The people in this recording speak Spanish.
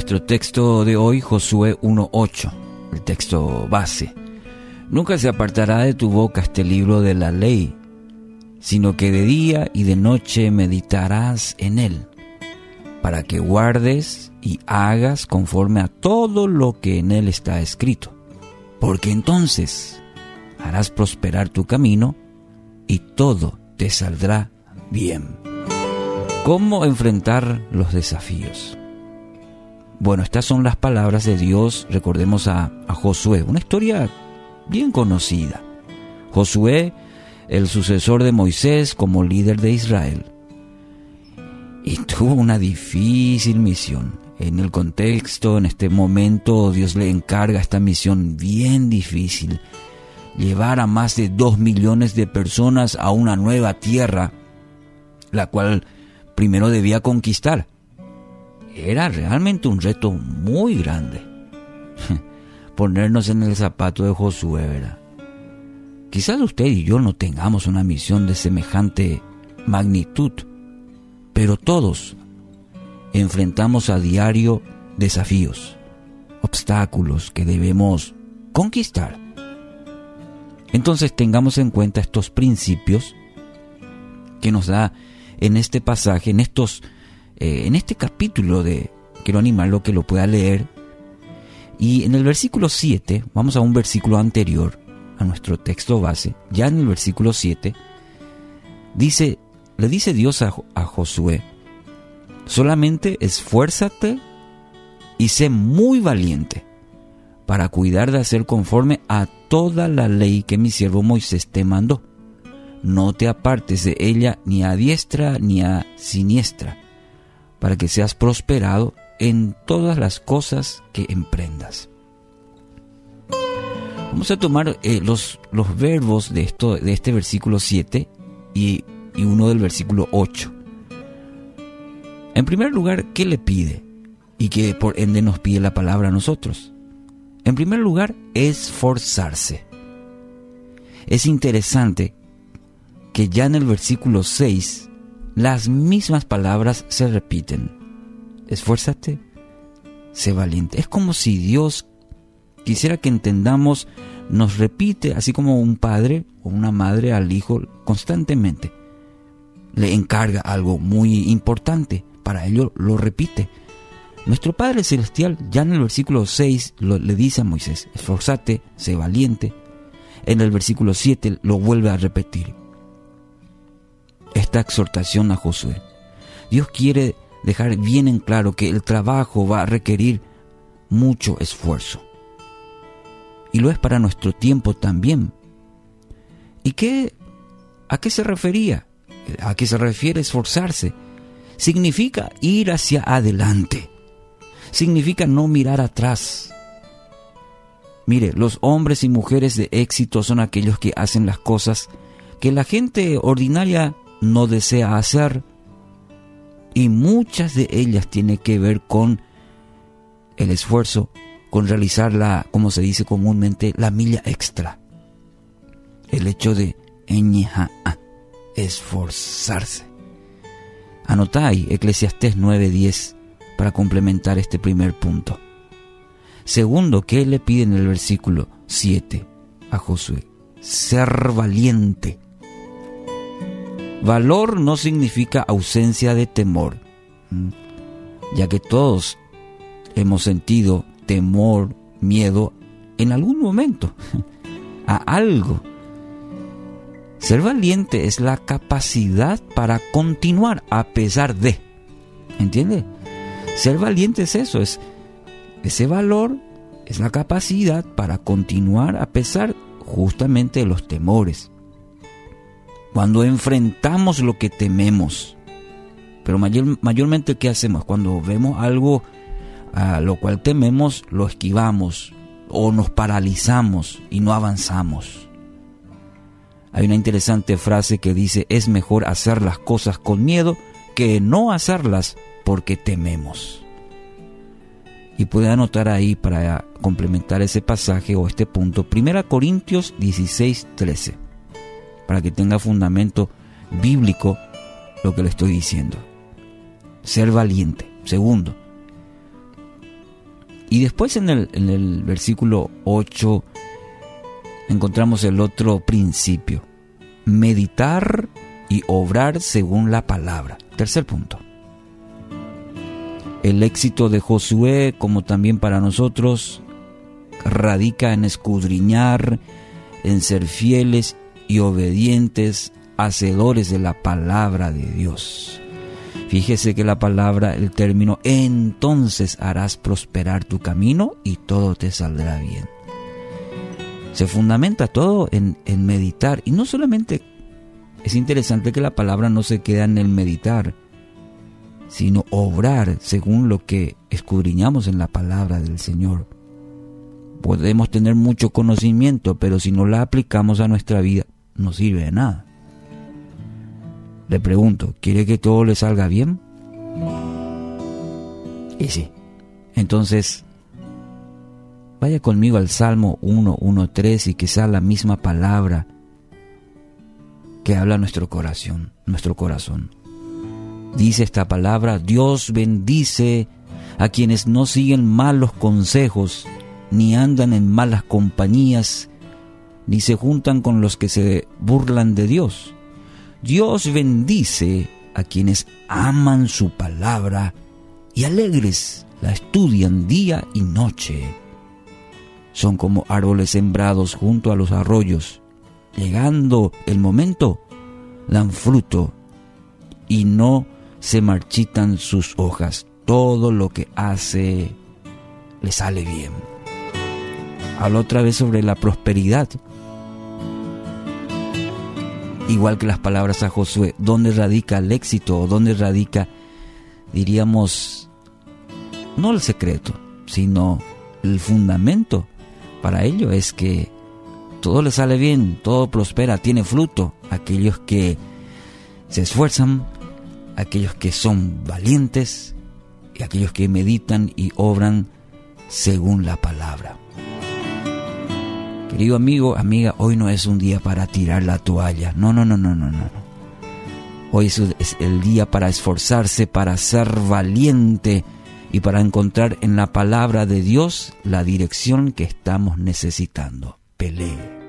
nuestro texto de hoy, Josué 1.8, el texto base. Nunca se apartará de tu boca este libro de la ley, sino que de día y de noche meditarás en él, para que guardes y hagas conforme a todo lo que en él está escrito, porque entonces harás prosperar tu camino y todo te saldrá bien. ¿Cómo enfrentar los desafíos? Bueno, estas son las palabras de Dios, recordemos a, Josué, una historia bien conocida. Josué, el sucesor de Moisés como líder de Israel. Y tuvo una difícil misión. En el contexto, en este momento, Dios le encarga esta misión bien difícil. Llevar a más de dos millones de personas a una nueva tierra, la cual primero debía conquistar. Era realmente un reto muy grande. Ponernos en el zapato de Josué, ¿verdad? Quizás usted y yo no tengamos una misión de semejante magnitud, pero todos enfrentamos a diario desafíos, obstáculos que debemos conquistar. Entonces tengamos en cuenta estos principios que nos da en este pasaje, en estos, eh, en este capítulo de, quiero animarlo que lo pueda leer. Y en el versículo 7, vamos a un versículo anterior a nuestro texto base, ya en el versículo 7, dice, le dice Dios a, a Josué, solamente esfuérzate y sé muy valiente para cuidar de hacer conforme a toda la ley que mi siervo Moisés te mandó no te apartes de ella ni a diestra ni a siniestra, para que seas prosperado en todas las cosas que emprendas. Vamos a tomar eh, los, los, verbos de, esto, de este versículo 7 y, y uno del versículo 8. En primer lugar, ¿qué le pide? Y que por ende nos pide la palabra a nosotros. En primer lugar, esforzarse. Es interesante que ya en el versículo 6 las mismas palabras se repiten. Esfuérzate, sé valiente. Es como si Dios quisiera que entendamos, nos repite, así como un padre o una madre al hijo constantemente. Le encarga algo muy importante, para ello lo repite. Nuestro Padre Celestial ya en el versículo 6 le dice a Moisés, esforzate, sé valiente. En el versículo 7 lo vuelve a repetir, esta exhortación a Josué. Dios quiere dejar bien en claro que el trabajo va a requerir mucho esfuerzo. Y lo es para nuestro tiempo también. ¿Y qué? ¿A qué se refería? ¿A qué se refiere esforzarse? Significa ir hacia adelante. Significa no mirar atrás. Mire, los hombres y mujeres de éxito son aquellos que hacen las cosas que la gente ordinaria no desea hacer y muchas de ellas tienen que ver con el esfuerzo, con realizar la, como se dice comúnmente, la milla extra. El hecho de eñeja, esforzarse. Anotá ahí Eclesiastés 9:10 para complementar este primer punto. Segundo, ¿qué le pide en el versículo 7 a Josué? Ser valiente. Valor no significa ausencia de temor, ya que todos hemos sentido temor, miedo en algún momento a algo. Ser valiente es la capacidad para continuar a pesar de. ¿Entiende? Ser valiente es eso, es ese valor, es la capacidad para continuar a pesar justamente de los temores cuando enfrentamos lo que tememos. Pero mayormente, ¿qué hacemos? Cuando vemos algo a lo cual tememos, lo esquivamos o nos paralizamos y no avanzamos. Hay una interesante frase que dice, es mejor hacer las cosas con miedo que no hacerlas porque tememos. Y puede anotar ahí para complementar ese pasaje o este punto, 1 Corintios 16, 13 para que tenga fundamento bíblico lo que le estoy diciendo. Ser valiente. Segundo, Y después en el, en el versículo 8 encontramos el otro principio. Meditar y obrar según la palabra. Tercer punto. El éxito de Josué, como también para nosotros, radica en escudriñar, en ser fieles y obedientes, hacedores de la palabra de Dios. Fíjese que la palabra, el término, entonces harás prosperar tu camino y todo te saldrá bien. Se fundamenta todo en, en meditar y no solamente es interesante que la palabra no se queda en el meditar, sino obrar según lo que escudriñamos en la palabra del Señor. Podemos tener mucho conocimiento, pero si no la aplicamos a nuestra vida, no sirve de nada. Le pregunto, ¿quiere que todo le salga bien? Y sí. Entonces, vaya conmigo al Salmo 113 y sea la misma palabra que habla nuestro corazón, nuestro corazón. Dice esta palabra, Dios bendice a quienes no siguen malos consejos, ni andan en malas compañías, ni se juntan con los que se burlan de Dios. Dios bendice a quienes aman su palabra y alegres la estudian día y noche. Son como árboles sembrados junto a los arroyos. Llegando el momento, dan fruto y no se marchitan sus hojas. Todo lo que hace le sale bien. Habla otra vez sobre la prosperidad igual que las palabras a Josué, ¿dónde radica el éxito o dónde radica, diríamos, no el secreto, sino el fundamento para ello es que todo le sale bien, todo prospera, tiene fruto. Aquellos que se esfuerzan, aquellos que son valientes y aquellos que meditan y obran según la palabra. Querido amigo, amiga, hoy no es un día para tirar la toalla. No, no, no, no, no, no. Hoy es el día para esforzarse, para ser valiente y para encontrar en la palabra de Dios la dirección que estamos necesitando. Pelee.